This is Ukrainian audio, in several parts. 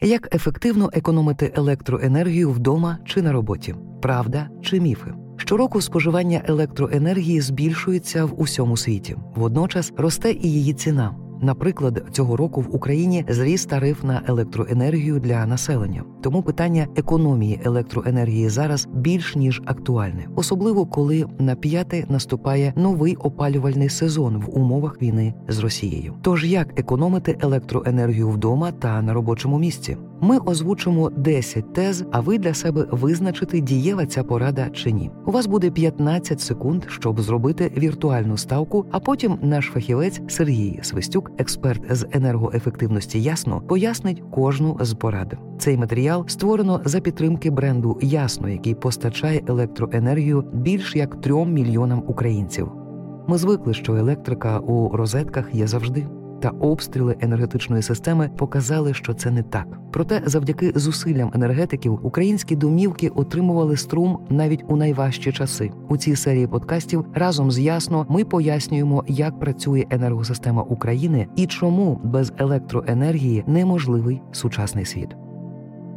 Як ефективно економити електроенергію вдома чи на роботі? Правда чи міфи? Щороку споживання електроенергії збільшується в усьому світі. Водночас росте і її ціна. Наприклад, цього року в Україні зріс тариф на електроенергію для населення, тому питання економії електроенергії зараз більш ніж актуальне, особливо коли на п'яте наступає новий опалювальний сезон в умовах війни з Росією. Тож як економити електроенергію вдома та на робочому місці? Ми озвучимо 10 тез, а ви для себе визначите, дієва ця порада чи ні. У вас буде 15 секунд, щоб зробити віртуальну ставку. А потім наш фахівець Сергій Свистюк, експерт з енергоефективності, ясно пояснить кожну з порад. Цей матеріал створено за підтримки бренду Ясно, який постачає електроенергію більш як трьом мільйонам українців. Ми звикли, що електрика у розетках є завжди та обстріли енергетичної системи показали, що це не так. Проте, завдяки зусиллям енергетиків, українські домівки отримували струм навіть у найважчі часи. У цій серії подкастів разом з ясно ми пояснюємо, як працює енергосистема України і чому без електроенергії неможливий сучасний світ.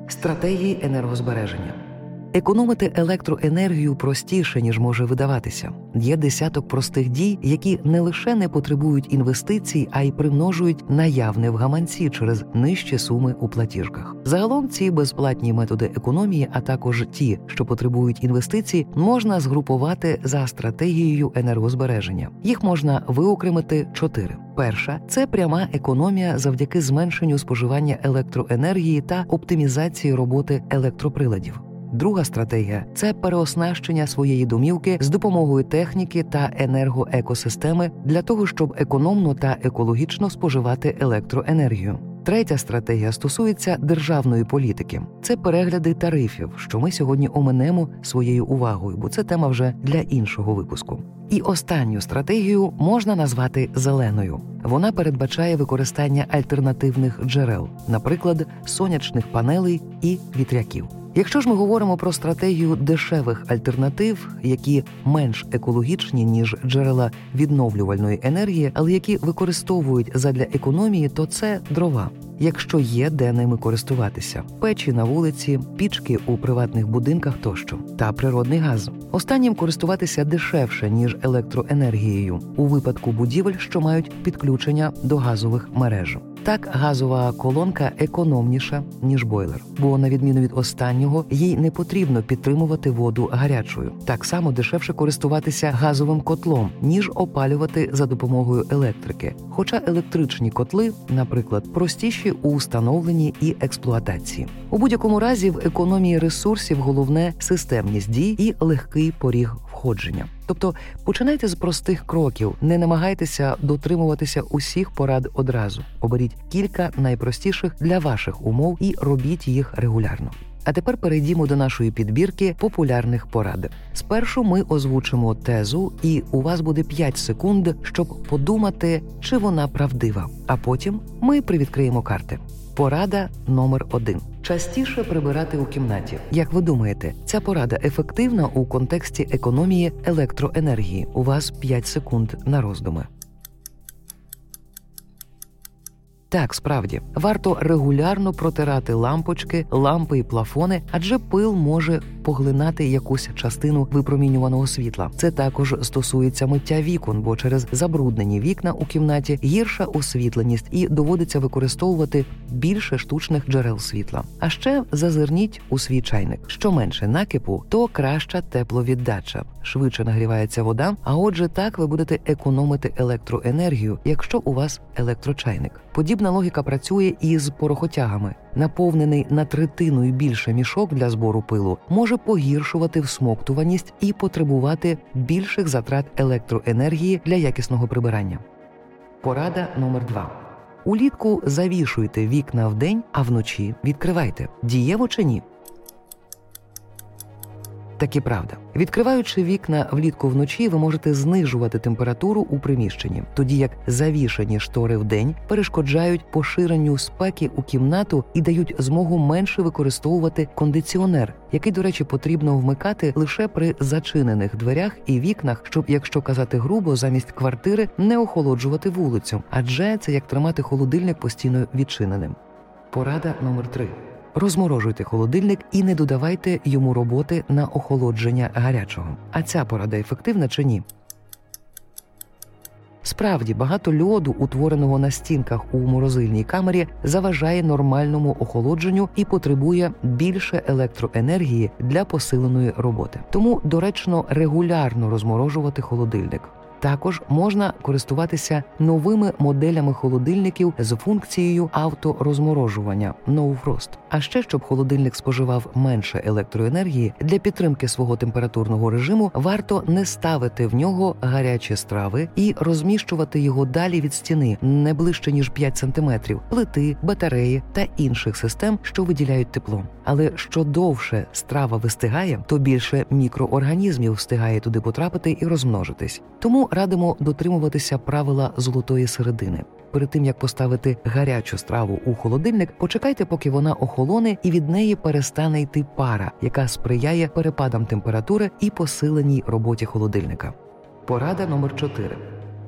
Стратегії енергозбереження. Економити електроенергію простіше ніж може видаватися. Є десяток простих дій, які не лише не потребують інвестицій, а й примножують наявне в гаманці через нижчі суми у платіжках. Загалом ці безплатні методи економії, а також ті, що потребують інвестицій, можна згрупувати за стратегією енергозбереження. Їх можна виокремити чотири. Перша це пряма економія завдяки зменшенню споживання електроенергії та оптимізації роботи електроприладів. Друга стратегія це переоснащення своєї домівки з допомогою техніки та енергоекосистеми для того, щоб економно та екологічно споживати електроенергію. Третя стратегія стосується державної політики. Це перегляди тарифів, що ми сьогодні оминемо своєю увагою, бо це тема вже для іншого випуску. І останню стратегію можна назвати зеленою. Вона передбачає використання альтернативних джерел, наприклад, сонячних панелей і вітряків. Якщо ж ми говоримо про стратегію дешевих альтернатив, які менш екологічні ніж джерела відновлювальної енергії, але які використовують задля економії, то це дрова. Якщо є де ними користуватися, печі на вулиці, пічки у приватних будинках тощо, та природний газ. Останнім користуватися дешевше ніж електроенергією у випадку будівель, що мають підключення до газових мереж. Так, газова колонка економніша ніж бойлер, бо на відміну від останнього, їй не потрібно підтримувати воду гарячою. Так само дешевше користуватися газовим котлом, ніж опалювати за допомогою електрики. Хоча електричні котли, наприклад, простіші у встановленні і експлуатації. У будь-якому разі в економії ресурсів головне системність дій і легкий поріг входження. Тобто починайте з простих кроків, не намагайтеся дотримуватися усіх порад одразу. Оберіть кілька найпростіших для ваших умов і робіть їх регулярно. А тепер перейдімо до нашої підбірки популярних порад. Спершу ми озвучимо тезу, і у вас буде 5 секунд, щоб подумати, чи вона правдива. А потім ми привідкриємо карти. Порада номер один: частіше прибирати у кімнаті. Як ви думаєте, ця порада ефективна у контексті економії електроенергії? У вас 5 секунд на роздуми. Так, справді варто регулярно протирати лампочки, лампи і плафони, адже пил може поглинати якусь частину випромінюваного світла. Це також стосується миття вікон, бо через забруднені вікна у кімнаті гірша освітленість і доводиться використовувати більше штучних джерел світла. А ще зазирніть у свій чайник. Що менше накипу, то краща тепловіддача. Швидше нагрівається вода. А отже, так ви будете економити електроенергію, якщо у вас електрочайник. Подібна логіка працює і з порохотягами. Наповнений на третину і більше мішок для збору пилу може погіршувати всмоктуваність і потребувати більших затрат електроенергії для якісного прибирання. Порада номер 2 Улітку завішуйте вікна вдень, а вночі відкривайте. Дієво чи ні? Так і правда. Відкриваючи вікна влітку вночі, ви можете знижувати температуру у приміщенні, тоді як завішані штори в день перешкоджають поширенню спеки у кімнату і дають змогу менше використовувати кондиціонер, який, до речі, потрібно вмикати лише при зачинених дверях і вікнах, щоб, якщо казати грубо, замість квартири не охолоджувати вулицю, адже це як тримати холодильник постійно відчиненим. Порада номер 3 Розморожуйте холодильник і не додавайте йому роботи на охолодження гарячого. А ця порада ефективна чи ні? Справді багато льоду, утвореного на стінках у морозильній камері, заважає нормальному охолодженню і потребує більше електроенергії для посиленої роботи. Тому доречно регулярно розморожувати холодильник. Також можна користуватися новими моделями холодильників з функцією авторозморожування No Frost. А ще щоб холодильник споживав менше електроенергії для підтримки свого температурного режиму, варто не ставити в нього гарячі страви і розміщувати його далі від стіни не ближче ніж 5 см, плити, батареї та інших систем, що виділяють тепло. Але що довше страва вистигає, то більше мікроорганізмів встигає туди потрапити і розмножитись. Тому радимо дотримуватися правила золотої середини. Перед тим як поставити гарячу страву у холодильник, почекайте, поки вона охолоне і від неї перестане йти пара, яка сприяє перепадам температури і посиленій роботі холодильника. Порада номер 4.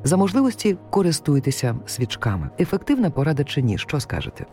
За можливості користуйтеся свічками. Ефективна порада чи ні? Що скажете?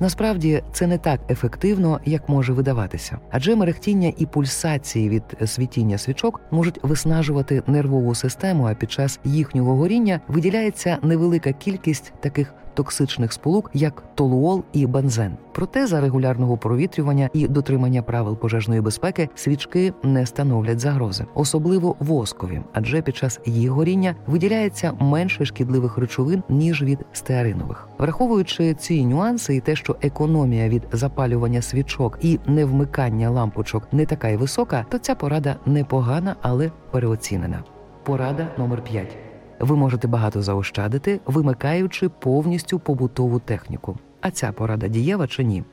Насправді це не так ефективно, як може видаватися, адже мерехтіння і пульсації від світіння свічок можуть виснажувати нервову систему. А під час їхнього горіння виділяється невелика кількість таких токсичних сполук, як толуол і бензен. Проте за регулярного провітрювання і дотримання правил пожежної безпеки свічки не становлять загрози, особливо воскові, адже під час їх горіння виділяється менше шкідливих речовин ніж від стеаринових. Враховуючи ці нюанси, і те, що економія від запалювання свічок і невмикання лампочок не така й висока, то ця порада непогана, але переоцінена. Порада номер 5. Ви можете багато заощадити, вимикаючи повністю побутову техніку. А ця порада дієва чи ні?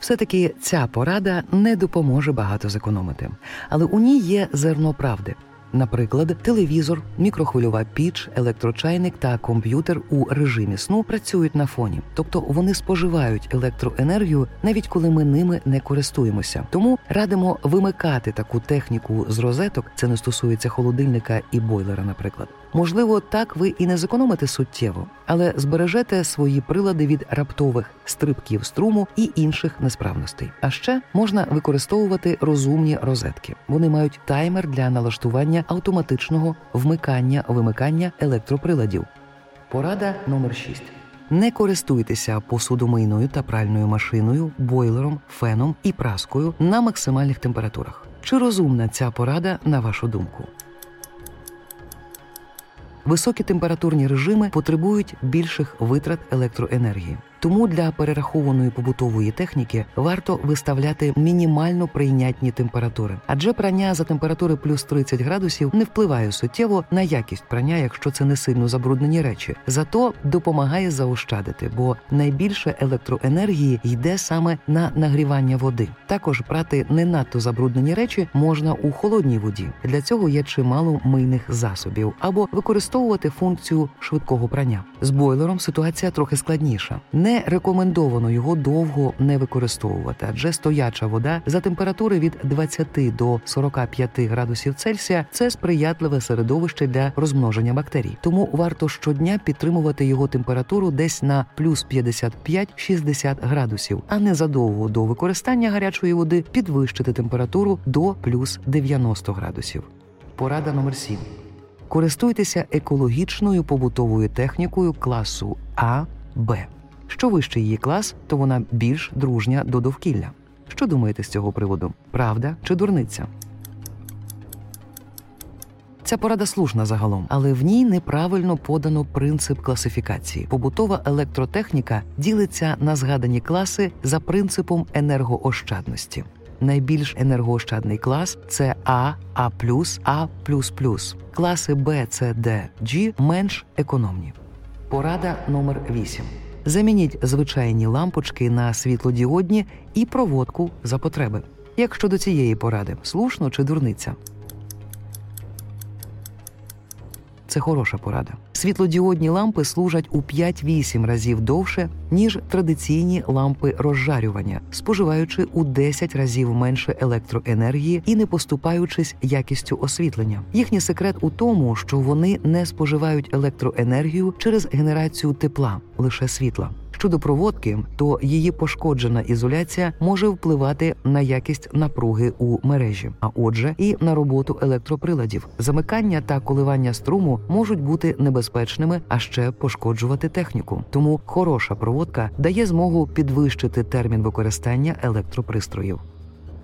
Все-таки ця порада не допоможе багато зекономити, але у ній є зерно правди. Наприклад, телевізор, мікрохвильова піч, електрочайник та комп'ютер у режимі сну працюють на фоні, тобто вони споживають електроенергію навіть коли ми ними не користуємося. Тому радимо вимикати таку техніку з розеток. Це не стосується холодильника і бойлера, наприклад. Можливо, так ви і не зекономите суттєво, але збережете свої прилади від раптових стрибків струму і інших несправностей. А ще можна використовувати розумні розетки. Вони мають таймер для налаштування автоматичного вмикання вимикання електроприладів. Порада номер 6. Не користуйтеся посудомийною та пральною машиною, бойлером, феном і праскою на максимальних температурах. Чи розумна ця порада на вашу думку? Високі температурні режими потребують більших витрат електроенергії. Тому для перерахованої побутової техніки варто виставляти мінімально прийнятні температури, адже прання за температури плюс 30 градусів не впливає суттєво на якість прання, якщо це не сильно забруднені речі. Зато допомагає заощадити, бо найбільше електроенергії йде саме на нагрівання води. Також прати не надто забруднені речі можна у холодній воді. Для цього є чимало мийних засобів або використовувати функцію швидкого прання. З бойлером ситуація трохи складніша. Не не рекомендовано його довго не використовувати, адже стояча вода за температури від 20 до 45 градусів Цельсія це сприятливе середовище для розмноження бактерій. Тому варто щодня підтримувати його температуру десь на плюс 55-60 градусів, а не задовго до використання гарячої води підвищити температуру до плюс 90 градусів. Порада номер 7. Користуйтеся екологічною побутовою технікою класу А, Б. Що вищий її клас, то вона більш дружня до довкілля. Що думаєте з цього приводу? Правда чи дурниця? Ця порада слушна загалом, але в ній неправильно подано принцип класифікації. Побутова електротехніка ділиться на згадані класи за принципом енергоощадності. Найбільш енергоощадний клас це А, А+, А++. Класи Б, С, Д, G менш економні. Порада номер 8. Замініть звичайні лампочки на світлодіодні і проводку за потреби. Як щодо цієї поради, слушно чи дурниця? Це хороша порада. Світлодіодні лампи служать у 5-8 разів довше ніж традиційні лампи розжарювання, споживаючи у 10 разів менше електроенергії і не поступаючись якістю освітлення. Їхній секрет у тому, що вони не споживають електроенергію через генерацію тепла, лише світла. Щодо проводки, то її пошкоджена ізоляція може впливати на якість напруги у мережі, а отже, і на роботу електроприладів. Замикання та коливання струму можуть бути небезпечними, а ще пошкоджувати техніку. Тому хороша проводка дає змогу підвищити термін використання електропристроїв.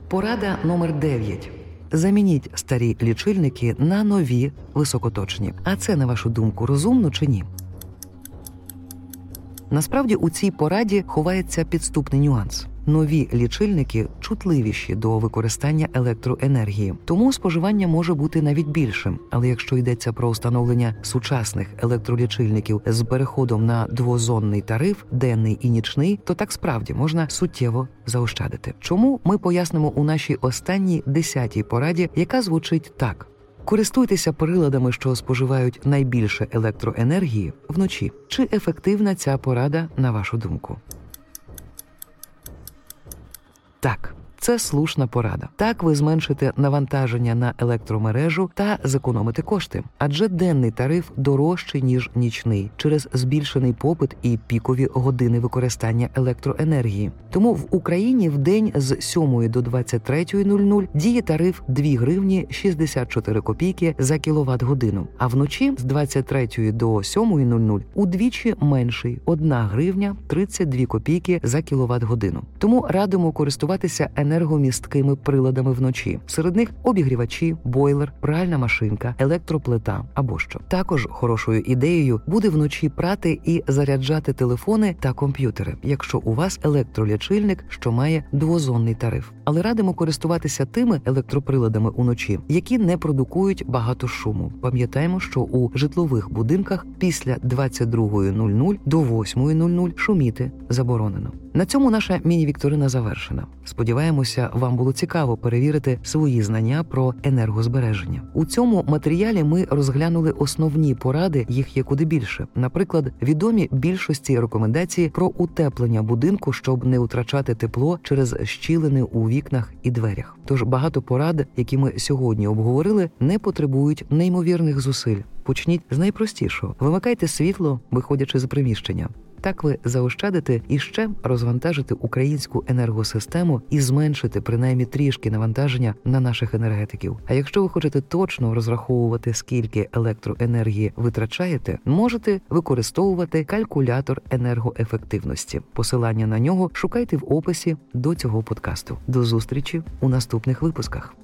Порада номер 9. Замініть старі лічильники на нові високоточні. А це на вашу думку розумно чи ні? Насправді у цій пораді ховається підступний нюанс. Нові лічильники чутливіші до використання електроенергії, тому споживання може бути навіть більшим. Але якщо йдеться про встановлення сучасних електролічильників з переходом на двозонний тариф, денний і нічний, то так справді можна суттєво заощадити. Чому ми пояснимо у нашій останній десятій пораді, яка звучить так. Користуйтеся приладами, що споживають найбільше електроенергії вночі. Чи ефективна ця порада на вашу думку? Так. Це слушна порада. Так ви зменшите навантаження на електромережу та зекономите кошти, адже денний тариф дорожчий ніж нічний через збільшений попит і пікові години використання електроенергії. Тому в Україні в день з 7 до 23.00 діє тариф 2 гривні 64 копійки за кіловат годину. А вночі з 23 до 7.00 удвічі менший 1 гривня 32 копійки за кіловат годину. Тому радимо користуватися енергією енергомісткими приладами вночі. Серед них обігрівачі, бойлер, пральна машинка, електроплита або що. Також хорошою ідеєю буде вночі прати і заряджати телефони та комп'ютери, якщо у вас електролічильник, що має двозонний тариф. Але радимо користуватися тими електроприладами уночі, які не продукують багато шуму. Пам'ятаємо, що у житлових будинках після 22.00 до 8.00 шуміти заборонено. На цьому наша міні-вікторина завершена. Сподіваємося, вам було цікаво перевірити свої знання про енергозбереження. У цьому матеріалі ми розглянули основні поради, їх є куди більше. Наприклад, відомі більшості рекомендації про утеплення будинку, щоб не втрачати тепло через щілини у вікнах і дверях. Тож багато порад, які ми сьогодні обговорили, не потребують неймовірних зусиль. Почніть з найпростішого: вимикайте світло, виходячи з приміщення. Так ви заощадите і ще розвантажите українську енергосистему і зменшите принаймні трішки навантаження на наших енергетиків. А якщо ви хочете точно розраховувати, скільки електроенергії витрачаєте, можете використовувати калькулятор енергоефективності. Посилання на нього шукайте в описі до цього подкасту. До зустрічі у наступних випусках.